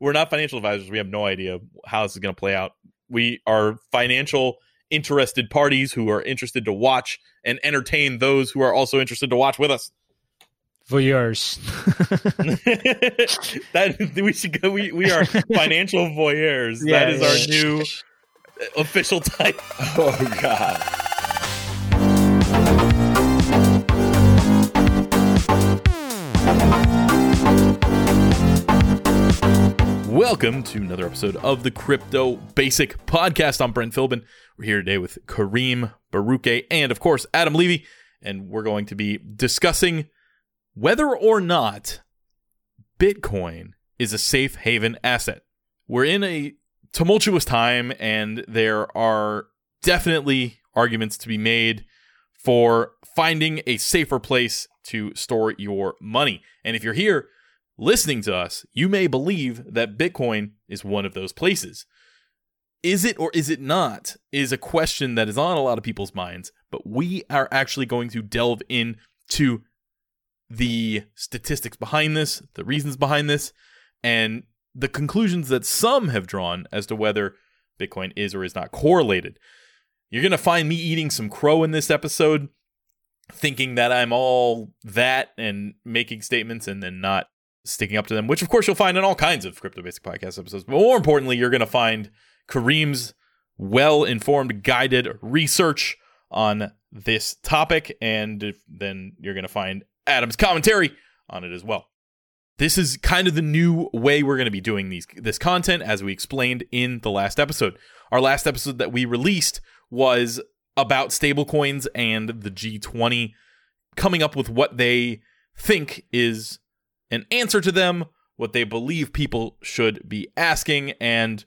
we're not financial advisors. We have no idea how this is going to play out. We are financial interested parties who are interested to watch and entertain those who are also interested to watch with us. Voyeurs. that we should go. We, we are financial voyeurs. Yeah, that is yeah. our new official title. Oh God. Welcome to another episode of the Crypto Basic Podcast. I'm Brent Philbin. We're here today with Kareem Baruche and, of course, Adam Levy, and we're going to be discussing whether or not Bitcoin is a safe haven asset. We're in a tumultuous time, and there are definitely arguments to be made for finding a safer place to store your money. And if you're here listening to us, you may believe that Bitcoin is one of those places. Is it or is it not? Is a question that is on a lot of people's minds, but we are actually going to delve into the statistics behind this, the reasons behind this, and the conclusions that some have drawn as to whether Bitcoin is or is not correlated. You're going to find me eating some crow in this episode, thinking that I'm all that and making statements and then not sticking up to them, which of course you'll find in all kinds of Crypto Basic Podcast episodes. But more importantly, you're going to find Kareem's well informed, guided research on this topic. And then you're going to find Adam's commentary on it as well. This is kind of the new way we're going to be doing these this content as we explained in the last episode. Our last episode that we released was about stablecoins and the G20 coming up with what they think is an answer to them, what they believe people should be asking, and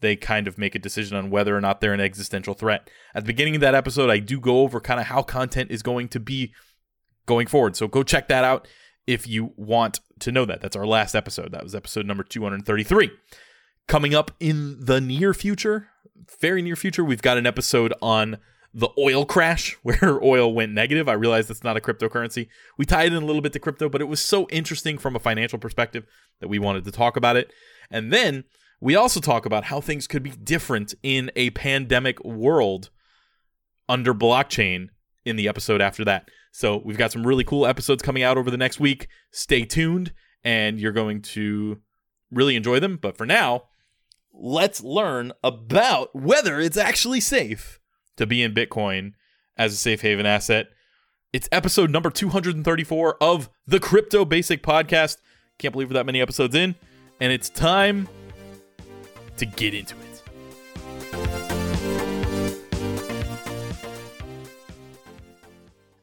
they kind of make a decision on whether or not they're an existential threat. At the beginning of that episode, I do go over kind of how content is going to be going forward. So go check that out if you want to know that. That's our last episode. That was episode number 233. Coming up in the near future, very near future, we've got an episode on the oil crash where oil went negative. I realize that's not a cryptocurrency. We tied in a little bit to crypto, but it was so interesting from a financial perspective that we wanted to talk about it. And then we also talk about how things could be different in a pandemic world under blockchain in the episode after that. So we've got some really cool episodes coming out over the next week. Stay tuned and you're going to really enjoy them. But for now, let's learn about whether it's actually safe to be in Bitcoin as a safe haven asset. It's episode number 234 of the Crypto Basic Podcast. Can't believe we're that many episodes in. And it's time to get into it.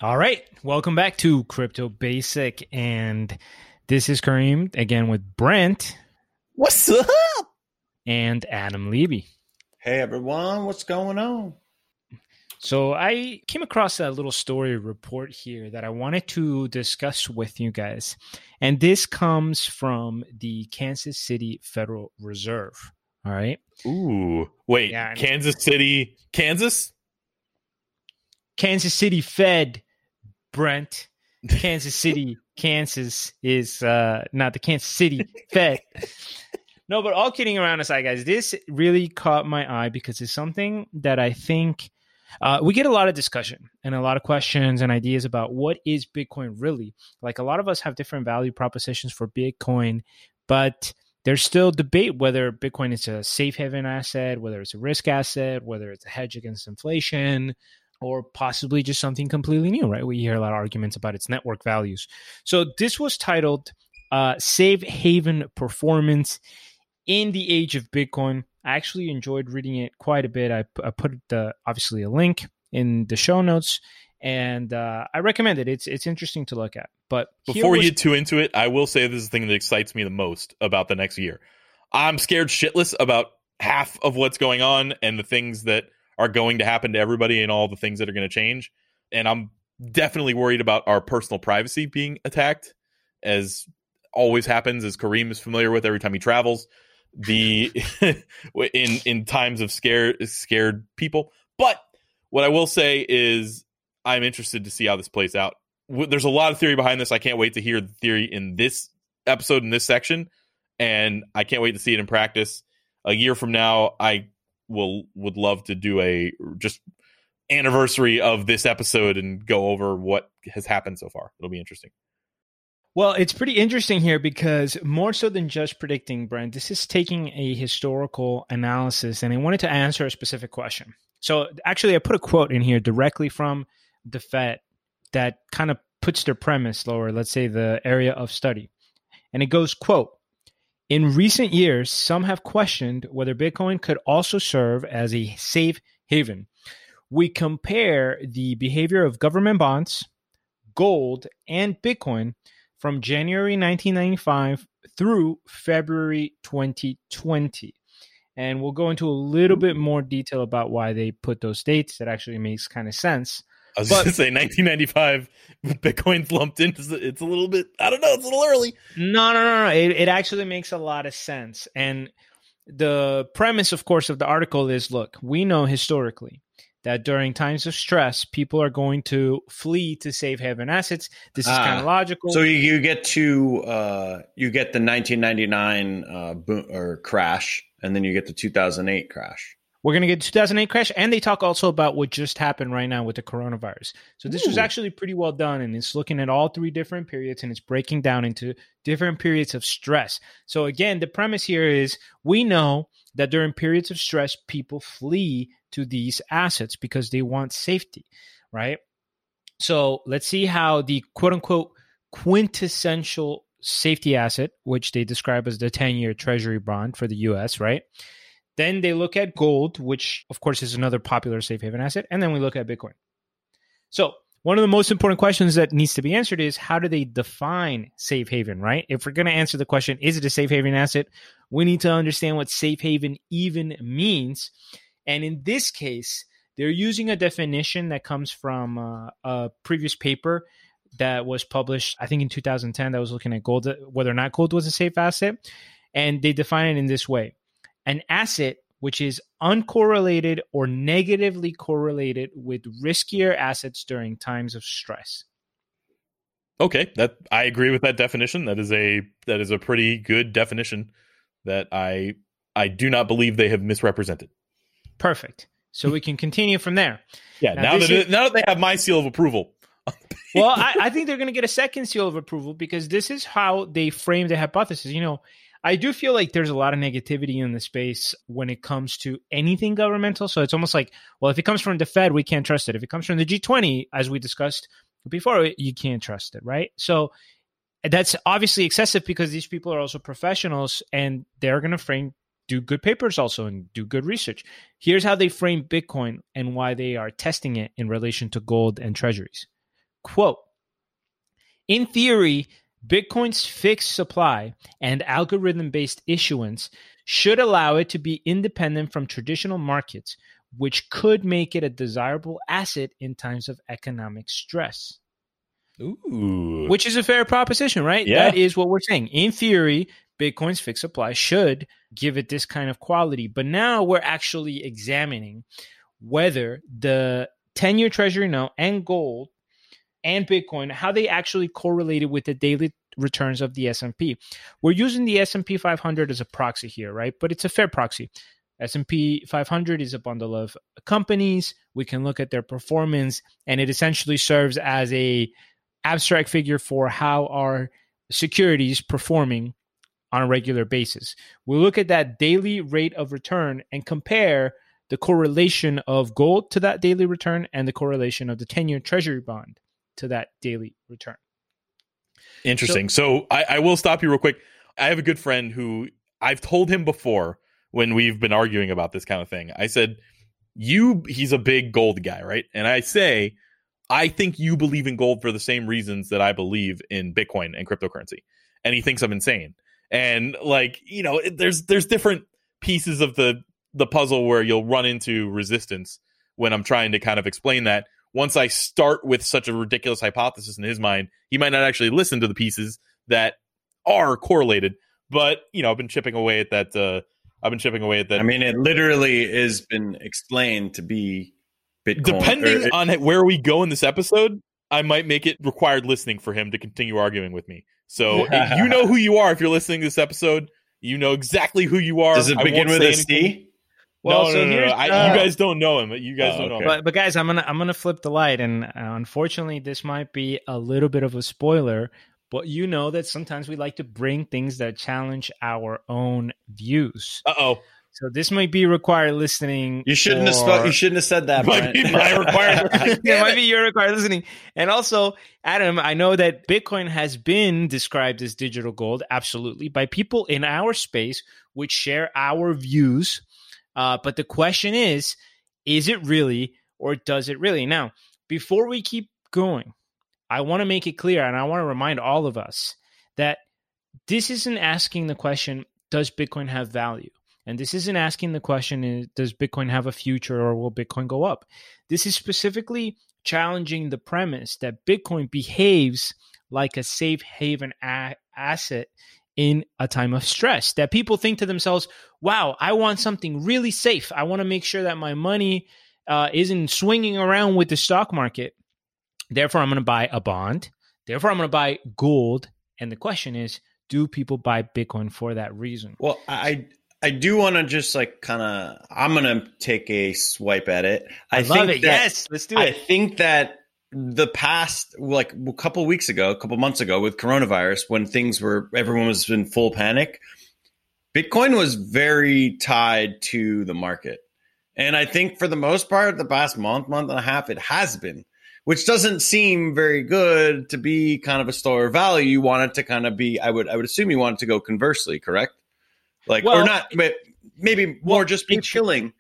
All right. Welcome back to Crypto Basic. And this is Kareem again with Brent What's up? and Adam Levy. Hey everyone, what's going on? So I came across a little story report here that I wanted to discuss with you guys. And this comes from the Kansas City Federal Reserve. All right. Ooh. Wait, Yeah, Kansas City, Kansas? Kansas City Fed, Brent. Kansas City, Kansas is uh, not the Kansas City Fed. No, but all kidding around aside, guys, this really caught my eye because it's something that I think uh, we get a lot of discussion and a lot of questions and ideas about what is Bitcoin really. Like a lot of us have different value propositions for Bitcoin, but there's still debate whether Bitcoin is a safe haven asset, whether it's a risk asset, whether it's a hedge against inflation, or possibly just something completely new, right? We hear a lot of arguments about its network values. So this was titled uh, Safe Haven Performance in the Age of Bitcoin. I actually enjoyed reading it quite a bit. I, I put the, obviously a link in the show notes and uh, I recommend it. It's it's interesting to look at. But Before we was- get too into it, I will say this is the thing that excites me the most about the next year. I'm scared shitless about half of what's going on and the things that are going to happen to everybody and all the things that are going to change. And I'm definitely worried about our personal privacy being attacked, as always happens, as Kareem is familiar with every time he travels. The in in times of scared scared people. But what I will say is I'm interested to see how this plays out. There's a lot of theory behind this. I can't wait to hear the theory in this episode in this section. and I can't wait to see it in practice. A year from now, I will would love to do a just anniversary of this episode and go over what has happened so far. It'll be interesting. Well, it's pretty interesting here because more so than just predicting, Brent, this is taking a historical analysis and I wanted to answer a specific question. So actually, I put a quote in here directly from the Fed that kind of puts their premise lower, let's say the area of study. And it goes, quote, in recent years, some have questioned whether Bitcoin could also serve as a safe haven. We compare the behavior of government bonds, gold, and Bitcoin from January 1995 through February 2020. And we'll go into a little bit more detail about why they put those dates. That actually makes kind of sense. I was going to say 1995, Bitcoin's lumped in. it's a little bit, I don't know, it's a little early. No, no, no, no. It, it actually makes a lot of sense. And the premise, of course, of the article is look, we know historically that during times of stress, people are going to flee to safe haven assets. This is ah, kind of logical. So you, you get to uh, you get the 1999 uh, boom, or crash, and then you get the 2008 crash. We're going to get 2008 crash, and they talk also about what just happened right now with the coronavirus. So this Ooh. was actually pretty well done, and it's looking at all three different periods, and it's breaking down into different periods of stress. So again, the premise here is we know that during periods of stress, people flee to these assets because they want safety, right? So let's see how the quote unquote quintessential safety asset, which they describe as the 10 year treasury bond for the US, right? Then they look at gold, which of course is another popular safe haven asset. And then we look at Bitcoin. So one of the most important questions that needs to be answered is how do they define safe haven, right? If we're going to answer the question, is it a safe haven asset? We need to understand what safe haven even means. And in this case, they're using a definition that comes from uh, a previous paper that was published, I think, in 2010, that was looking at gold, whether or not gold was a safe asset. And they define it in this way an asset which is uncorrelated or negatively correlated with riskier assets during times of stress. Okay, that I agree with that definition. That is a that is a pretty good definition that I I do not believe they have misrepresented. Perfect. So we can continue from there. Yeah, now, now that is, now that they have my seal of approval. well, I, I think they're going to get a second seal of approval because this is how they frame the hypothesis. You know, I do feel like there's a lot of negativity in the space when it comes to anything governmental. So it's almost like, well, if it comes from the Fed, we can't trust it. If it comes from the G20, as we discussed before, you can't trust it, right? So that's obviously excessive because these people are also professionals and they're going to frame do good papers also and do good research. Here's how they frame Bitcoin and why they are testing it in relation to gold and treasuries. Quote In theory, Bitcoin's fixed supply and algorithm based issuance should allow it to be independent from traditional markets, which could make it a desirable asset in times of economic stress. Ooh. Which is a fair proposition, right? Yeah. That is what we're saying. In theory, Bitcoin's fixed supply should give it this kind of quality. But now we're actually examining whether the 10 year treasury note and gold and Bitcoin, how they actually correlated with the daily returns of the S&P. We're using the S&P 500 as a proxy here, right? But it's a fair proxy. S&P 500 is a bundle of companies. We can look at their performance and it essentially serves as a abstract figure for how our securities performing on a regular basis. We'll look at that daily rate of return and compare the correlation of gold to that daily return and the correlation of the 10 year treasury bond to that daily return. Interesting. So, so I, I, will stop you real quick. I have a good friend who I've told him before when we've been arguing about this kind of thing. I said, You, he's a big gold guy, right? And I say, I think you believe in gold for the same reasons that I believe in Bitcoin and cryptocurrency. And he thinks I'm insane and like you know there's there's different pieces of the the puzzle where you'll run into resistance when i'm trying to kind of explain that once i start with such a ridiculous hypothesis in his mind he might not actually listen to the pieces that are correlated but you know i've been chipping away at that uh i've been chipping away at that i mean it literally has been explained to be Bitcoin. depending on where we go in this episode I might make it required listening for him to continue arguing with me. So you know who you are if you're listening to this episode. You know exactly who you are. Does it I begin with say a anything. Well, no, so no, no, no, here's, no. I, uh, you guys don't know him. But you guys Oh, don't know okay. him. But but guys, I'm gonna I'm gonna flip the light, and uh, unfortunately, this might be a little bit of a spoiler. But you know that sometimes we like to bring things that challenge our own views. Uh oh. So this might be required listening. You shouldn't have spoke. You shouldn't have said that. Might be my required- it might be your required listening. And also, Adam, I know that Bitcoin has been described as digital gold, absolutely, by people in our space which share our views. Uh, but the question is, is it really or does it really? Now, before we keep going, I want to make it clear and I want to remind all of us that this isn't asking the question, does Bitcoin have value? And this isn't asking the question, does Bitcoin have a future or will Bitcoin go up? This is specifically challenging the premise that Bitcoin behaves like a safe haven a- asset in a time of stress. That people think to themselves, wow, I want something really safe. I want to make sure that my money uh, isn't swinging around with the stock market. Therefore, I'm going to buy a bond. Therefore, I'm going to buy gold. And the question is, do people buy Bitcoin for that reason? Well, I I do want to just like kind of. I'm gonna take a swipe at it. I, I, think love it. that- yes, let's do it. I think that the past, like a couple weeks ago, a couple months ago, with coronavirus, when things were everyone was in full panic, Bitcoin was very tied to the market, and I think for the most part, the past month, month and a half, it has been. Which doesn't seem very good to be kind of a store of value. You want it to kind of be, I would, I would assume you want it to go conversely, correct? Like, or Well, not, but maybe more just be chilling.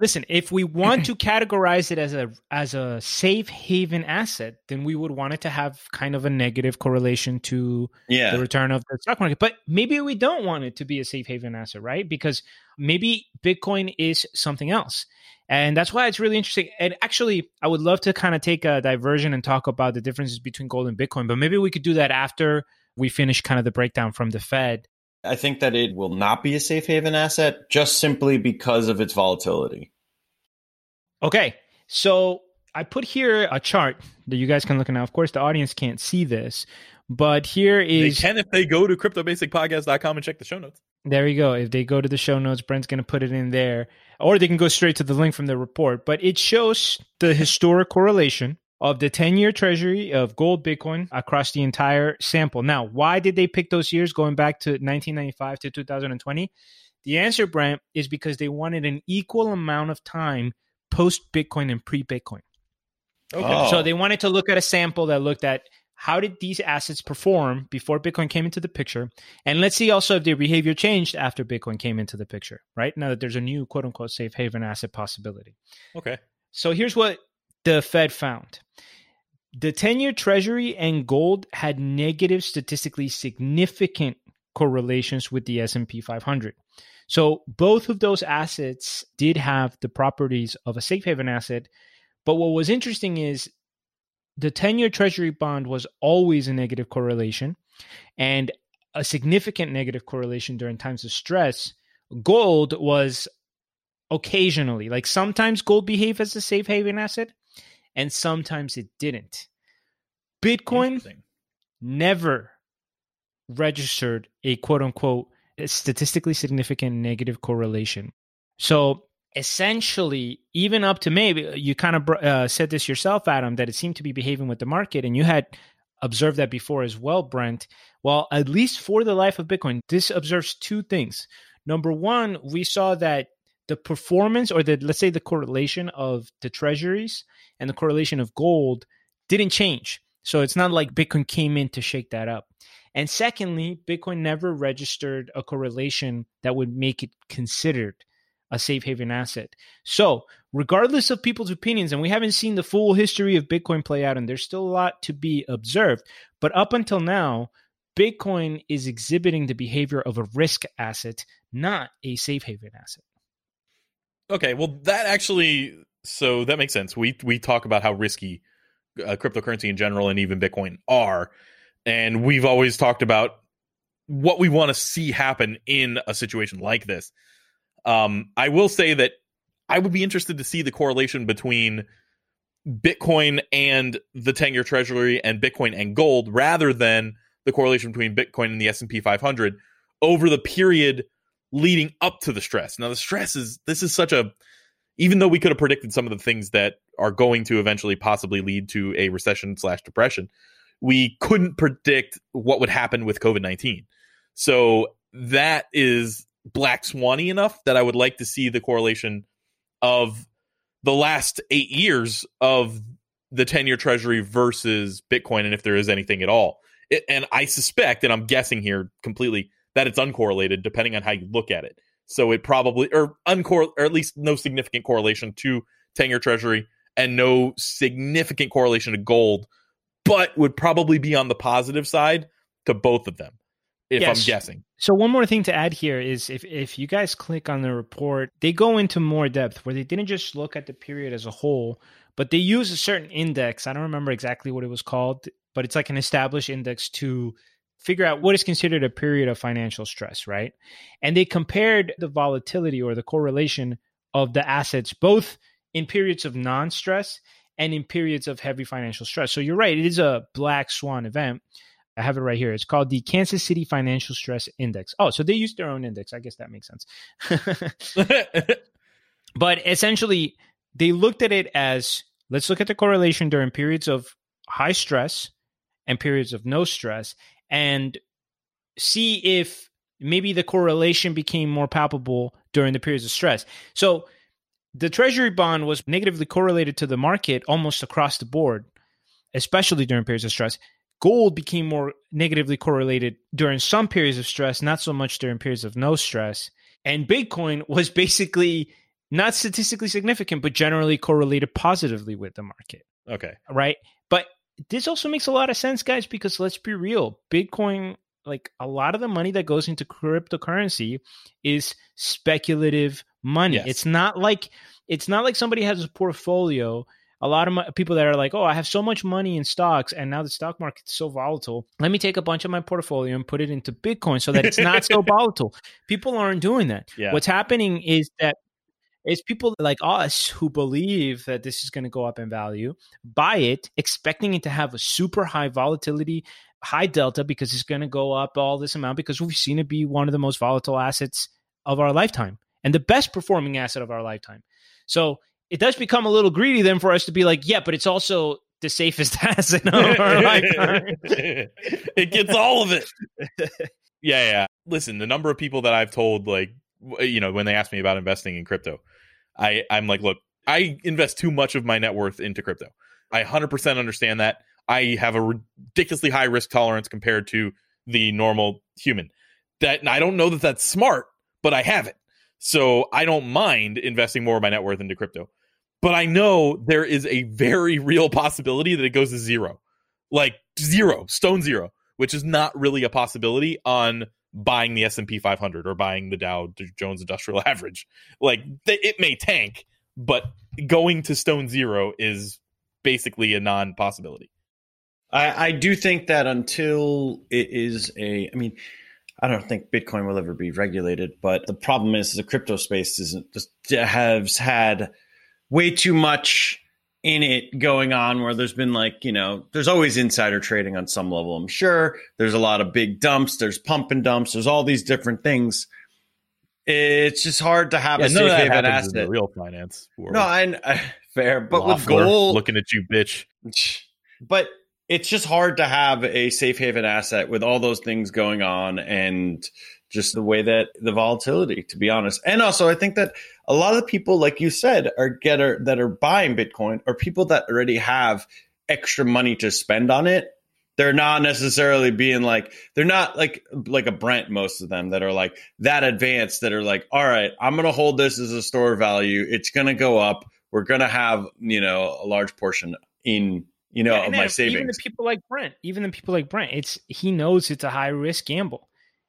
Listen, if we want to categorize it as a as a safe haven asset, then we would want it to have kind of a negative correlation to Yeah. the return of the stock market. But maybe we don't want it to be a safe haven asset, right? Because maybe Bitcoin is something else. And that's why it's really interesting. And actually, I would love to kind of take a diversion and talk about the differences between gold and Bitcoin, but maybe we could do that after we finish kind of the breakdown from the Fed. I think that it will not be a safe haven asset just simply because of its volatility. Okay, so I put here a chart that you guys can look at now. Of course, the audience can't see this, but here is. They can if they go to cryptobasicpodcast.com and check the show notes. there you go. If they go to the show notes, Brent's going to put it in there, or they can go straight to the link from the report. But it shows the historic correlation of the 10 year treasury of gold Bitcoin across the entire sample. Now, why did they pick those years going back to 1995 to 2020? The answer, Brent, is because they wanted an equal amount of time post Bitcoin and pre Bitcoin. Okay. Oh. So they wanted to look at a sample that looked at how did these assets perform before Bitcoin came into the picture, and let's see also if their behavior changed after Bitcoin came into the picture. Right now that there's a new quote unquote safe haven asset possibility. Okay. So here's what the Fed found. The 10 year treasury and gold had negative statistically significant correlations with the S&P 500. So both of those assets did have the properties of a safe haven asset, but what was interesting is the 10 year treasury bond was always a negative correlation and a significant negative correlation during times of stress. Gold was occasionally, like sometimes gold behaved as a safe haven asset and sometimes it didn't. Bitcoin never registered a quote unquote statistically significant negative correlation. So essentially, even up to May, you kind of uh, said this yourself, Adam, that it seemed to be behaving with the market, and you had observed that before as well, Brent. Well, at least for the life of Bitcoin, this observes two things. Number one, we saw that the performance or the let's say the correlation of the treasuries and the correlation of gold didn't change. So it's not like Bitcoin came in to shake that up. And secondly, Bitcoin never registered a correlation that would make it considered a safe haven asset. So, regardless of people's opinions, and we haven't seen the full history of Bitcoin play out, and there's still a lot to be observed, but up until now, Bitcoin is exhibiting the behavior of a risk asset, not a safe haven asset. Okay, well, that actually, so that makes sense. We we talk about how risky uh, cryptocurrency in general and even Bitcoin are, and we've always talked about what we want to see happen in a situation like this. Um, I will say that I would be interested to see the correlation between Bitcoin and the ten-year Treasury and Bitcoin and gold, rather than the correlation between Bitcoin and the S and P 500 over the period leading up to the stress. Now the stress is this is such a even though we could have predicted some of the things that are going to eventually possibly lead to a recession slash depression, we couldn't predict what would happen with COVID nineteen. So that is black swanny enough that I would like to see the correlation of the last eight years of the 10 year treasury versus Bitcoin and if there is anything at all. It, and I suspect, and I'm guessing here completely, that it's uncorrelated depending on how you look at it. So it probably, or uncor, or at least no significant correlation to 10 year treasury and no significant correlation to gold, but would probably be on the positive side to both of them if yes. I'm guessing. So one more thing to add here is if if you guys click on the report, they go into more depth where they didn't just look at the period as a whole, but they use a certain index. I don't remember exactly what it was called, but it's like an established index to figure out what is considered a period of financial stress, right? And they compared the volatility or the correlation of the assets both in periods of non-stress and in periods of heavy financial stress. So you're right, it is a black swan event I have it right here. It's called the Kansas City Financial Stress Index. Oh, so they use their own index. I guess that makes sense. but essentially, they looked at it as let's look at the correlation during periods of high stress and periods of no stress and see if maybe the correlation became more palpable during the periods of stress. So the treasury bond was negatively correlated to the market almost across the board, especially during periods of stress gold became more negatively correlated during some periods of stress, not so much during periods of no stress. And Bitcoin was basically not statistically significant, but generally correlated positively with the market. Okay. Right. This also makes a lot of sense, guys, because let's be real Bitcoin, like a lot of the money that goes into cryptocurrency is speculative money. Yes. It's not like it's not like somebody has a portfolio a lot of people that are like, oh, I have so much money in stocks and now the stock market's so volatile. Let me take a bunch of my portfolio and put it into Bitcoin so that it's not so volatile. People aren't doing that. Yeah. What's happening is that it's people like us who believe that this is going to go up in value, buy it, expecting it to have a super high volatility, high delta because it's going to go up all this amount because we've seen it be one of the most volatile assets of our lifetime and the best performing asset of our lifetime. So it does become a little greedy then for us to be like, yeah, but it's also the safest asset of our lifetime. it gets all of it. yeah, yeah. Listen, the number of people that I've told, like, you know, when they ask me about investing in crypto, I I'm like, look, I invest too much of my net worth into crypto. I 100% understand that. I have a ridiculously high risk tolerance compared to the normal human. That I don't know that that's smart, but I have it. So I don't mind investing more of my net worth into crypto but I know there is a very real possibility that it goes to zero, like zero, stone zero, which is not really a possibility on buying the S&P 500 or buying the Dow Jones Industrial Average. Like th- it may tank, but going to stone zero is basically a non-possibility. I, I do think that until it is a, I mean, I don't think Bitcoin will ever be regulated, but the problem is the crypto space isn't just has had way too much in it going on where there's been like, you know, there's always insider trading on some level, I'm sure. There's a lot of big dumps, there's pump and dumps, there's all these different things. It's just hard to have yeah, a safe haven asset. In the real finance world. No, I, I fair, but with gold looking at you, bitch. But it's just hard to have a safe haven asset with all those things going on and just the way that the volatility, to be honest. And also, I think that a lot of people, like you said, are getter that are buying Bitcoin are people that already have extra money to spend on it. They're not necessarily being like they're not like like a Brent. Most of them that are like that advanced that are like, all right, I'm going to hold this as a store value. It's going to go up. We're going to have you know a large portion in you know yeah, of my savings. Even the people like Brent, even the people like Brent, it's he knows it's a high risk gamble.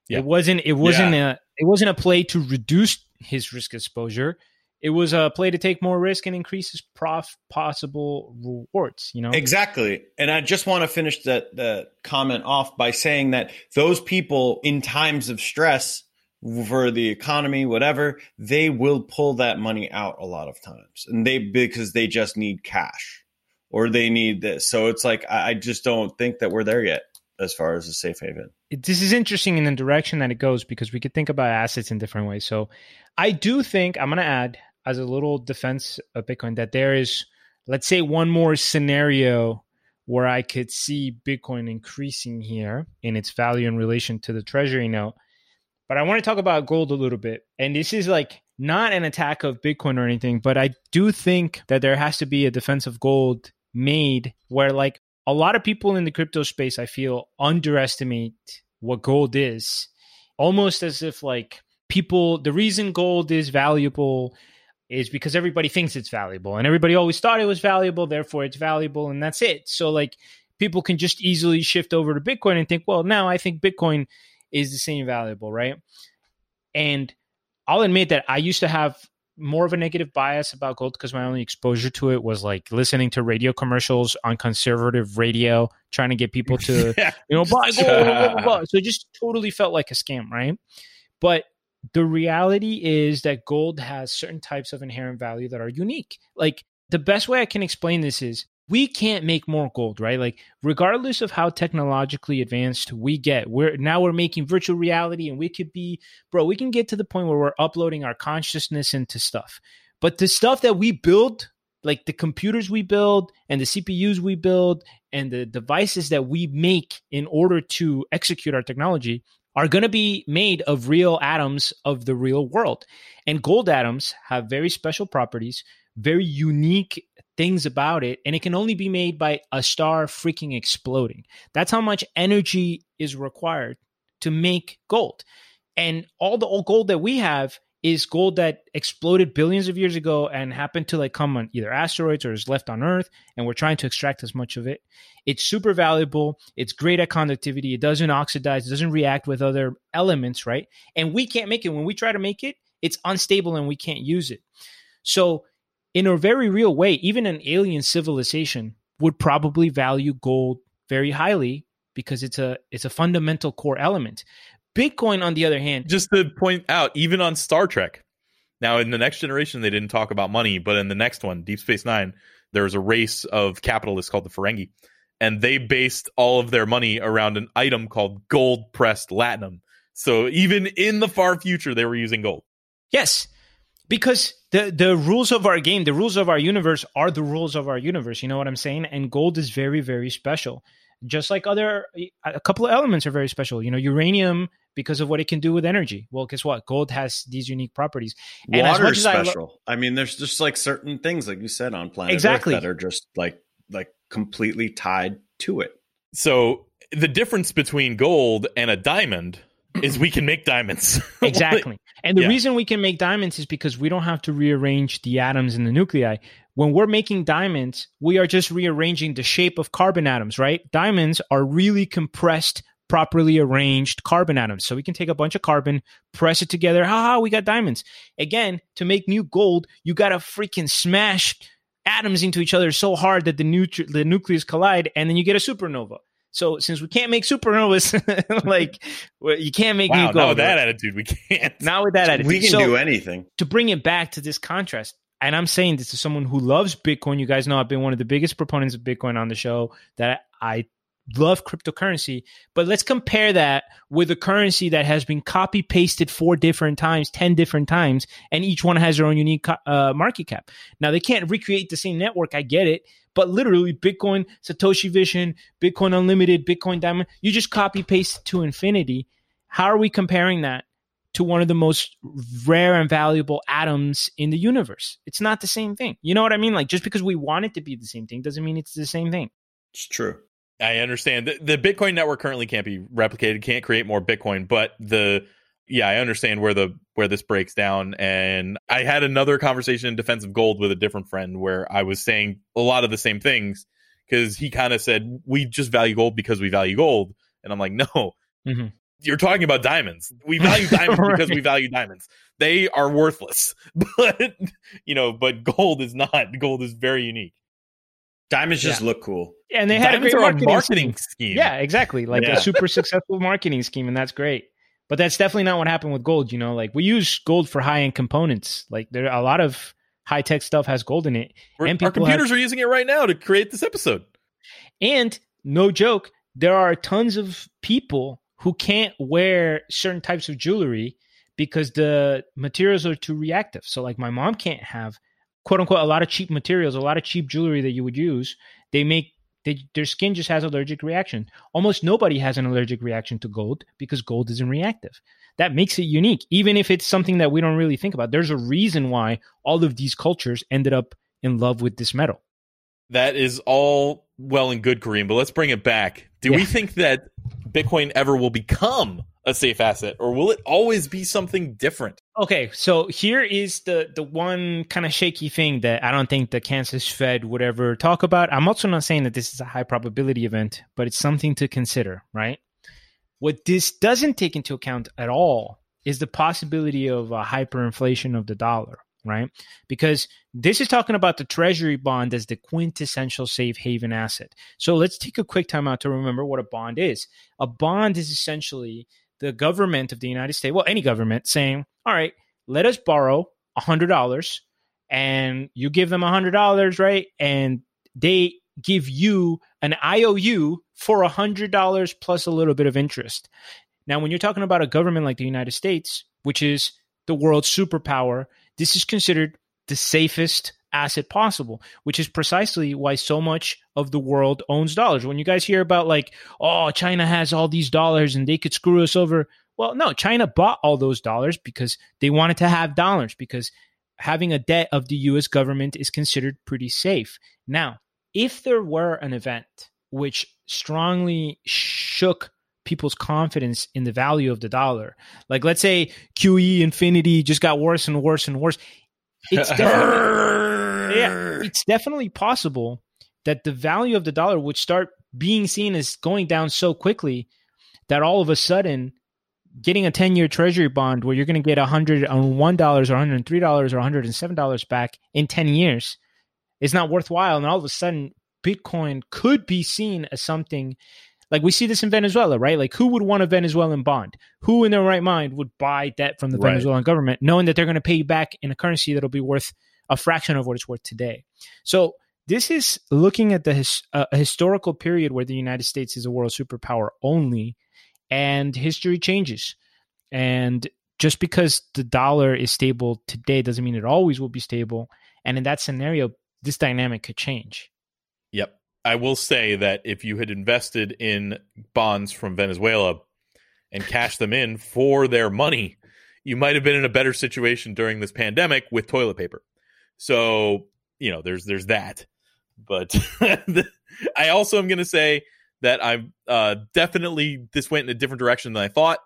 Yeah. It wasn't. It wasn't yeah. a. It wasn't a play to reduce his risk exposure. It was a play to take more risk and increase his prof possible rewards. You know exactly. And I just want to finish that the comment off by saying that those people in times of stress for the economy, whatever, they will pull that money out a lot of times, and they because they just need cash or they need this. So it's like I, I just don't think that we're there yet. As far as a safe haven. This is interesting in the direction that it goes because we could think about assets in different ways. So I do think I'm going to add as a little defense of Bitcoin that there is, let's say, one more scenario where I could see Bitcoin increasing here in its value in relation to the treasury note. But I want to talk about gold a little bit. And this is like not an attack of Bitcoin or anything, but I do think that there has to be a defense of gold made where like a lot of people in the crypto space I feel underestimate what gold is. Almost as if like people the reason gold is valuable is because everybody thinks it's valuable and everybody always thought it was valuable, therefore it's valuable and that's it. So like people can just easily shift over to Bitcoin and think, well, now I think Bitcoin is the same valuable, right? And I'll admit that I used to have more of a negative bias about gold because my only exposure to it was like listening to radio commercials on conservative radio, trying to get people to, you know, buy gold. Blah, blah, blah. So it just totally felt like a scam, right? But the reality is that gold has certain types of inherent value that are unique. Like the best way I can explain this is we can't make more gold, right? Like regardless of how technologically advanced we get, we're now we're making virtual reality and we could be bro, we can get to the point where we're uploading our consciousness into stuff. But the stuff that we build, like the computers we build and the CPUs we build and the devices that we make in order to execute our technology are going to be made of real atoms of the real world. And gold atoms have very special properties, very unique things about it, and it can only be made by a star freaking exploding. That's how much energy is required to make gold. And all the old gold that we have is gold that exploded billions of years ago and happened to like come on either asteroids or is left on Earth, and we're trying to extract as much of it. It's super valuable. It's great at conductivity. It doesn't oxidize. It doesn't react with other elements, right? And we can't make it. When we try to make it, it's unstable and we can't use it. So in a very real way, even an alien civilization would probably value gold very highly because it's a it's a fundamental core element. Bitcoin, on the other hand, just to point out, even on Star Trek. Now, in the next generation, they didn't talk about money, but in the next one, Deep Space Nine, there was a race of capitalists called the Ferengi, and they based all of their money around an item called gold pressed latinum. So even in the far future, they were using gold. Yes, because the the rules of our game, the rules of our universe are the rules of our universe. You know what I'm saying? And gold is very very special. Just like other a couple of elements are very special. You know, uranium because of what it can do with energy. Well, guess what? Gold has these unique properties. And Water special. I, lo- I, mean, there's just like certain things, like you said, on planet exactly. Earth that are just like like completely tied to it. So the difference between gold and a diamond is we can make diamonds. exactly. And the yeah. reason we can make diamonds is because we don't have to rearrange the atoms in the nuclei. When we're making diamonds, we are just rearranging the shape of carbon atoms, right? Diamonds are really compressed, properly arranged carbon atoms. So we can take a bunch of carbon, press it together. Ha ha, we got diamonds. Again, to make new gold, you got to freaking smash atoms into each other so hard that the, nutri- the nucleus collide and then you get a supernova. So since we can't make supernovas, like well, you can't make wow, new gold. with that attitude, we can't. Not with that attitude, we can so, do anything. To bring it back to this contrast, and I'm saying this to someone who loves Bitcoin. You guys know I've been one of the biggest proponents of Bitcoin on the show. That I love cryptocurrency, but let's compare that with a currency that has been copy pasted four different times, 10 different times, and each one has their own unique uh, market cap. Now, they can't recreate the same network. I get it. But literally, Bitcoin, Satoshi Vision, Bitcoin Unlimited, Bitcoin Diamond, you just copy paste to infinity. How are we comparing that to one of the most rare and valuable atoms in the universe? It's not the same thing. You know what I mean? Like, just because we want it to be the same thing doesn't mean it's the same thing. It's true. I understand. The, the Bitcoin network currently can't be replicated, can't create more Bitcoin, but the yeah, I understand where the where this breaks down. And I had another conversation in defense of gold with a different friend where I was saying a lot of the same things because he kind of said we just value gold because we value gold, and I'm like, no, mm-hmm. you're talking about diamonds. We value diamonds right. because we value diamonds. They are worthless, but you know, but gold is not. Gold is very unique. Diamonds just look cool. And they had Diamonds a great marketing, marketing scheme. scheme. Yeah, exactly. Like yeah. a super successful marketing scheme, and that's great. But that's definitely not what happened with gold. You know, like we use gold for high end components. Like there are a lot of high tech stuff has gold in it. and our computers have, are using it right now to create this episode. And no joke, there are tons of people who can't wear certain types of jewelry because the materials are too reactive. So, like, my mom can't have quote unquote a lot of cheap materials, a lot of cheap jewelry that you would use. They make they, their skin just has allergic reaction. Almost nobody has an allergic reaction to gold because gold isn't reactive. That makes it unique, even if it's something that we don't really think about. There's a reason why all of these cultures ended up in love with this metal. That is all well and good, Kareem, but let's bring it back. Do Yeah. we think that Bitcoin ever will become a safe asset, or will it always be something different? Okay, so here is the the one kind of shaky thing that I don't think the Kansas Fed would ever talk about. I'm also not saying that this is a high probability event, but it's something to consider, right? What this doesn't take into account at all is the possibility of a hyperinflation of the dollar, right? Because this is talking about the treasury bond as the quintessential safe haven asset. So let's take a quick time out to remember what a bond is. A bond is essentially the government of the United States, well, any government, saying, all right, let us borrow a $100 and you give them a $100, right? And they give you an IOU for a $100 plus a little bit of interest. Now, when you're talking about a government like the United States, which is the world's superpower, this is considered the safest asset possible, which is precisely why so much of the world owns dollars. When you guys hear about like, oh, China has all these dollars and they could screw us over. Well, no, China bought all those dollars because they wanted to have dollars because having a debt of the US government is considered pretty safe. Now, if there were an event which strongly shook people's confidence in the value of the dollar, like let's say QE infinity just got worse and worse and worse, it's definitely yeah, it's definitely possible that the value of the dollar would start being seen as going down so quickly that all of a sudden getting a 10 year treasury bond where you're going to get $101 or $103 or $107 back in 10 years is not worthwhile. And all of a sudden, Bitcoin could be seen as something like we see this in Venezuela, right? Like, who would want a Venezuelan bond? Who in their right mind would buy debt from the Right. Venezuelan government, knowing that they're going to pay you back in a currency that'll be worth a fraction of what it's worth today? So, this is looking at the his, uh, historical period where the United States is a world superpower only, and history changes. And just because the dollar is stable today doesn't mean it always will be stable. And in that scenario, this dynamic could change. Yep. I will say that if you had invested in bonds from Venezuela and cashed them in for their money, you might have been in a better situation during this pandemic with toilet paper. So, you know, there's there's that. But I also am going to say that I'm uh, definitely this went in a different direction than I thought.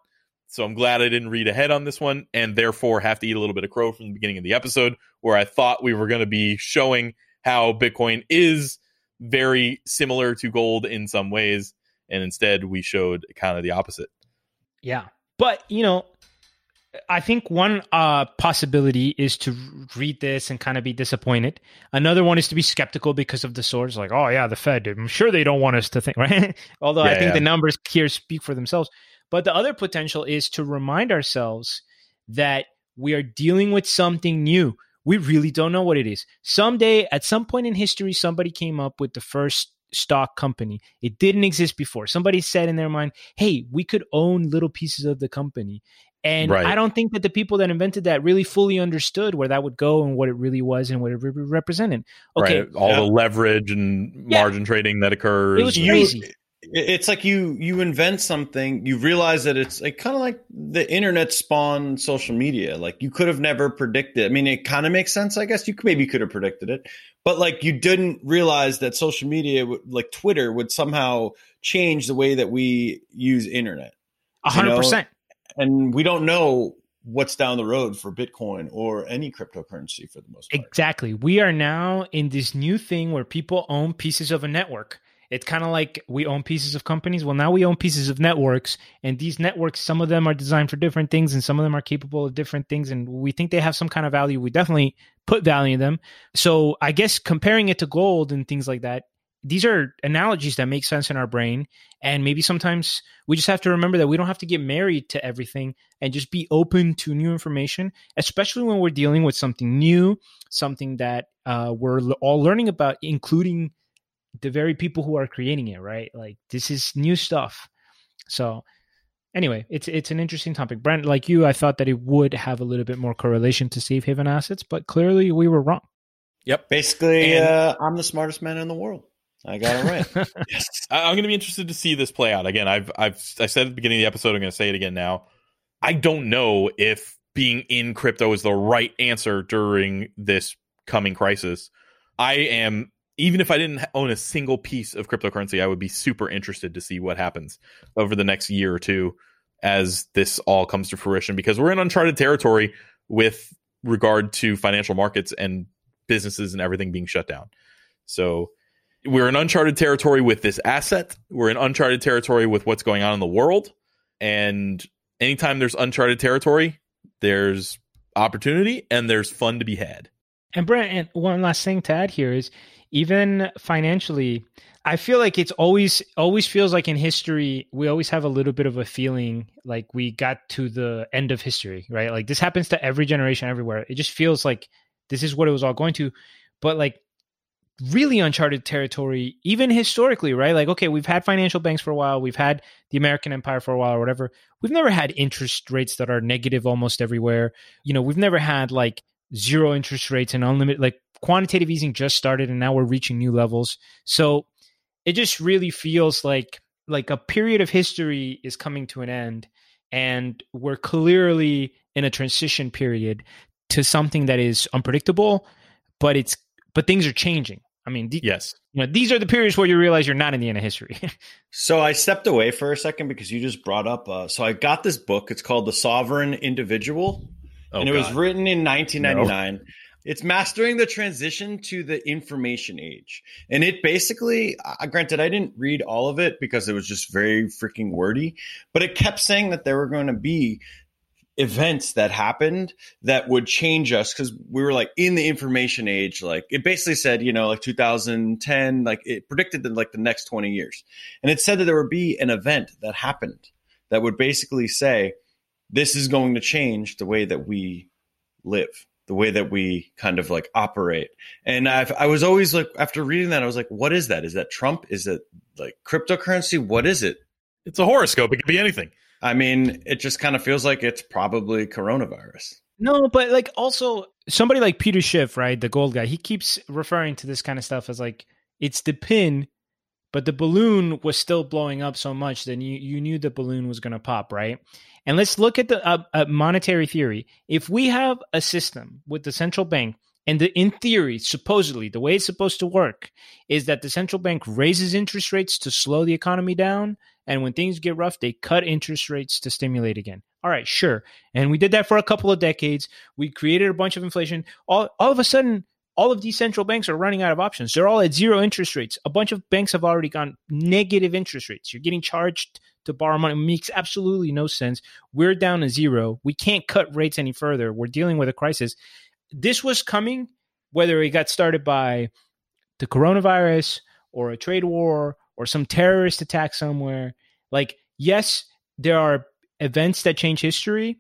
So I'm glad I didn't read ahead on this one and therefore have to eat a little bit of crow from the beginning of the episode where I thought we were going to be showing how Bitcoin is very similar to gold in some ways. And instead, we showed kind of the opposite. Yeah. But, you know, I think one uh, possibility is to read this and kind of be disappointed. Another one is to be skeptical because of the source, like, oh, yeah, the Fed, I'm sure they don't want us to think, right? Although I think yeah. the numbers here speak for themselves. But the other potential is to remind ourselves that we are dealing with something new. We really don't know what it is. Someday, at some point in history, somebody came up with the first stock company. It didn't exist before. Somebody said in their mind, hey, we could own little pieces of the company. And Right. I don't think that the people that invented that really fully understood where that would go and what it really was and what it re- represented. Okay, Right? All Yeah. the leverage and Yeah. margin trading that occurs. It was You- crazy. it's like you you invent something you realize that it's like kind of like the internet spawned social media like you could have never predicted i mean it kind of makes sense i guess you could, maybe could have predicted it but like you didn't realize that social media would- like twitter would somehow change the way that we use internet A hundred know, percent. And we don't know what's down the road for bitcoin or any cryptocurrency for the most part Exactly. We are now in this new thing where people own pieces of a network. It's kind of like we own pieces of companies. Well, now we own pieces of networks, and these networks, some of them are designed for different things, and some of them are capable of different things. And we think they have some kind of value. We definitely put value in them. So I guess comparing it to gold and things like that, these are analogies that make sense in our brain. And maybe sometimes we just have to remember that we don't have to get married to everything and just be open to new information, especially when we're dealing with something new, something that uh, we're all learning about, including the very people who are creating it, right? Like this is new stuff. So anyway, it's it's an interesting topic. Brent, like you, I thought that it would have a little bit more correlation to safe haven assets, but clearly we were wrong. Yep. Basically, And- uh, I'm the smartest man in the world. I got it right. yes. I- I'm going to be interested to see this play out. Again, I've I've I said at the beginning of the episode. I'm going to say it again now. I don't know if being in crypto is the right answer during this coming crisis. I am even if I didn't own a single piece of cryptocurrency, I would be super interested to see what happens over the next year or two as this all comes to fruition because we're in uncharted territory with regard to financial markets and businesses and everything being shut down. So we're in uncharted territory with this asset. We're in uncharted territory with what's going on in the world. And anytime there's uncharted territory, there's opportunity and there's fun to be had. And Brent, and one last thing to add here is even financially, I feel like it's always always feels like in history we always have a little bit of a feeling like we got to the end of history, right? Like this happens to every generation everywhere. It just feels like this is what it was all going to, but like really uncharted territory even historically, right? Like okay, we've had financial banks for a while, we've had the American empire for a while or whatever. We've never had interest rates that are negative almost everywhere. You know, we've never had like zero interest rates and unlimited like quantitative easing just started and now we're reaching new levels so it just really feels like like a period of history is coming to an end and we're clearly in a transition period to something that is unpredictable but it's but things are changing i mean the, Yes. you know these are the periods where you realize you're not in the end of history So I stepped away for a second because you just brought up. Uh, so I got this book. It's called The Sovereign Individual, Oh, and it was written in 1999. It's mastering the transition to the information age, and it basically. Uh, granted, I didn't read all of it because it was just very freaking wordy, but it kept saying that there were going to be events that happened that would change us because we were like in the information age like it basically said you know like 2010 like it predicted that like the next 20 years. And it said that there would be an event that happened that would basically say this is going to change the way that we live the way that we kind of like operate. And I've, i was always like after reading that i was like what is that? Is that trump? Is it like cryptocurrency? What is it? It's a horoscope. It could be anything. I mean it just kind of feels like it's probably coronavirus No, but like also somebody like Peter Schiff, right, the gold guy, he keeps referring to this kind of stuff as like it's the pin, but the balloon was still blowing up so much that you you knew the balloon was going to pop, right? And let's look at the uh, uh, monetary theory. If we have a system with the central bank, and the, in theory, supposedly, the way it's supposed to work is that the central bank raises interest rates to slow the economy down, and when things get rough, they cut interest rates to stimulate again. All right, sure. And we did that for a couple of decades. We created a bunch of inflation. All, all of a sudden, all of these central banks are running out of options. They're all at zero interest rates. A bunch of banks have already gone negative interest rates. You're getting charged to borrow money. It makes absolutely no sense. We're down to zero. We can't cut rates any further. We're dealing with a crisis. This was coming, whether it got started by the coronavirus or a trade war or some terrorist attack somewhere. Like, yes, there are events that change history,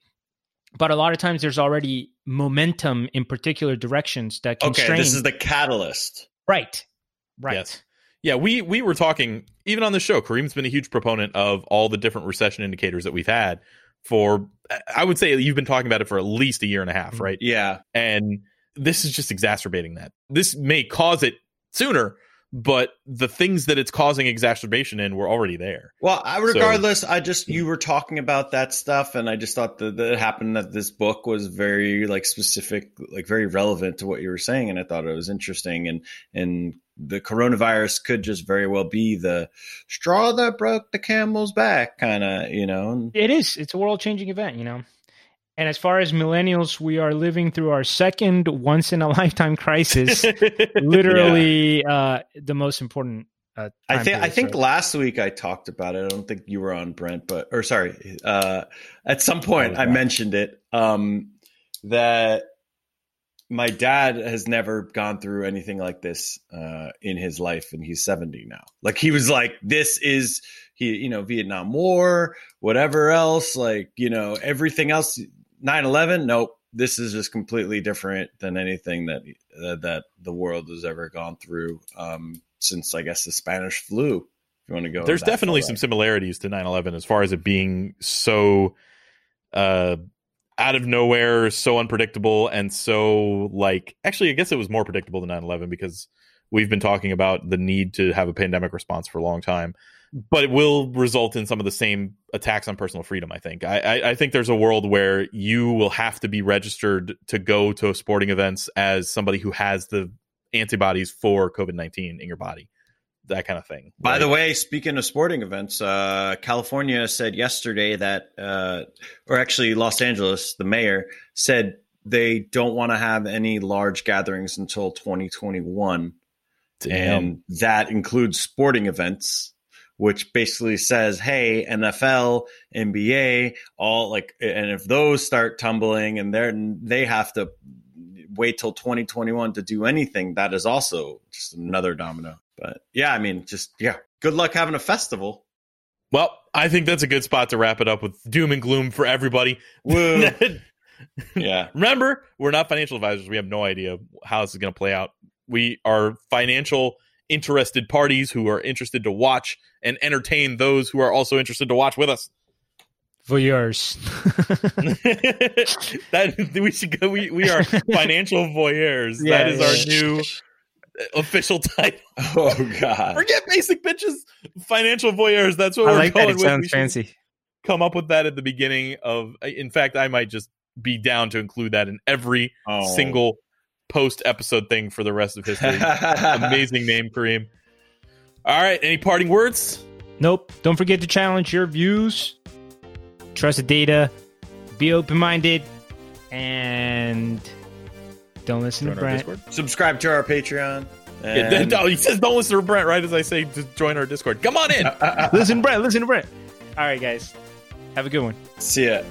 but a lot of times there's already momentum in particular directions that constrain. okay this is the catalyst right, right. Yes. Yeah, we we were talking even on the show. Kareem's been a huge proponent of all the different recession indicators that we've had for. I would say you've been talking about it for at least a year and a half, mm-hmm. right? yeah And this is just exacerbating that. This may cause it sooner, but the things that it's causing exacerbation in were already there. Well, I, regardless, I just hmm. you were talking about that stuff, and I just thought that, that it happened that this book was very like specific, like very relevant to what you were saying, and I thought it was interesting. And and the coronavirus could just very well be the straw that broke the camel's back, kind of, you know. It is. It's a world changing event, you know. And as far as millennials, we are living through our second once in a lifetime crisis. Literally, uh, the most important. Uh, I think I period, think so- last week I talked about it. I don't think you were on Brent, but or sorry, uh, at some point was I mentioned it um, that my dad has never gone through anything like this uh, in his life, and he's seventy now. Like he was like, "This is he, you know, Vietnam War, whatever else, like you know, everything else, 9-11, Nope, this is just completely different than anything that uh, that the world has ever gone through." Um, since I guess the Spanish flu. If you want to go, There's definitely some similarities to 9/11 as far as it being so uh out of nowhere, so unpredictable and so like actually I guess it was more predictable than 9/11 because we've been talking about the need to have a pandemic response for a long time. But it will result in some of the same attacks on personal freedom. I think. I, I, I think there's a world where you will have to be registered to go to sporting events as somebody who has the antibodies for COVID nineteen in your body, that kind of thing. By right? the way, speaking of sporting events, uh, California said yesterday that, uh, or actually Los Angeles, the mayor said they don't want to have any large gatherings until 2021. Damn. And that includes sporting events, which basically says, hey, NFL, NBA, all like, and if those start tumbling and they're, they have to wait till 2021 to do anything, that is also just another domino. But yeah, I mean, just, yeah, good luck having a festival. Well, I think that's a good spot to wrap it up with doom and gloom for everybody. Woo. yeah. Remember, we're not financial advisors. We have no idea how this is going to play out. We are financial interested parties who are interested to watch and entertain those who are also interested to watch with us. Voyeurs. that we should go. We, we are financial voyeurs. Yeah, that is yeah. our new official title. Oh, God. Forget basic bitches. Financial voyeurs. That's what I we're like going that. It with. We sounds fancy. come up with that at the beginning of in fact i might just be down to include that in every Oh. single post episode thing for the rest of history amazing name kareem all right any parting words Nope. Don't forget to challenge your views. Trust the data. Be open minded. And don't listen Join to our Brent. Subscribe to our Patreon. Yeah, And- no, he says don't listen to brent right as i say to join our discord come on in Listen to Brent. Listen to Brent. All right, guys. Have a good one. See ya.